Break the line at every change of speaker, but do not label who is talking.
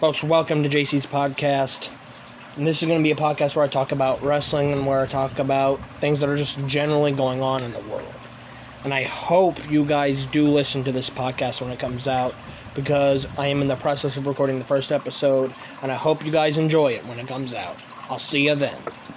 Folks, welcome to JC's podcast. And this is going to be a podcast where I talk about wrestling and where I talk about things that are just generally going on in the world. And I hope you guys do listen to this podcast when it comes out because I am in the process of recording the first episode and I hope you guys enjoy it when it comes out. I'll see you then.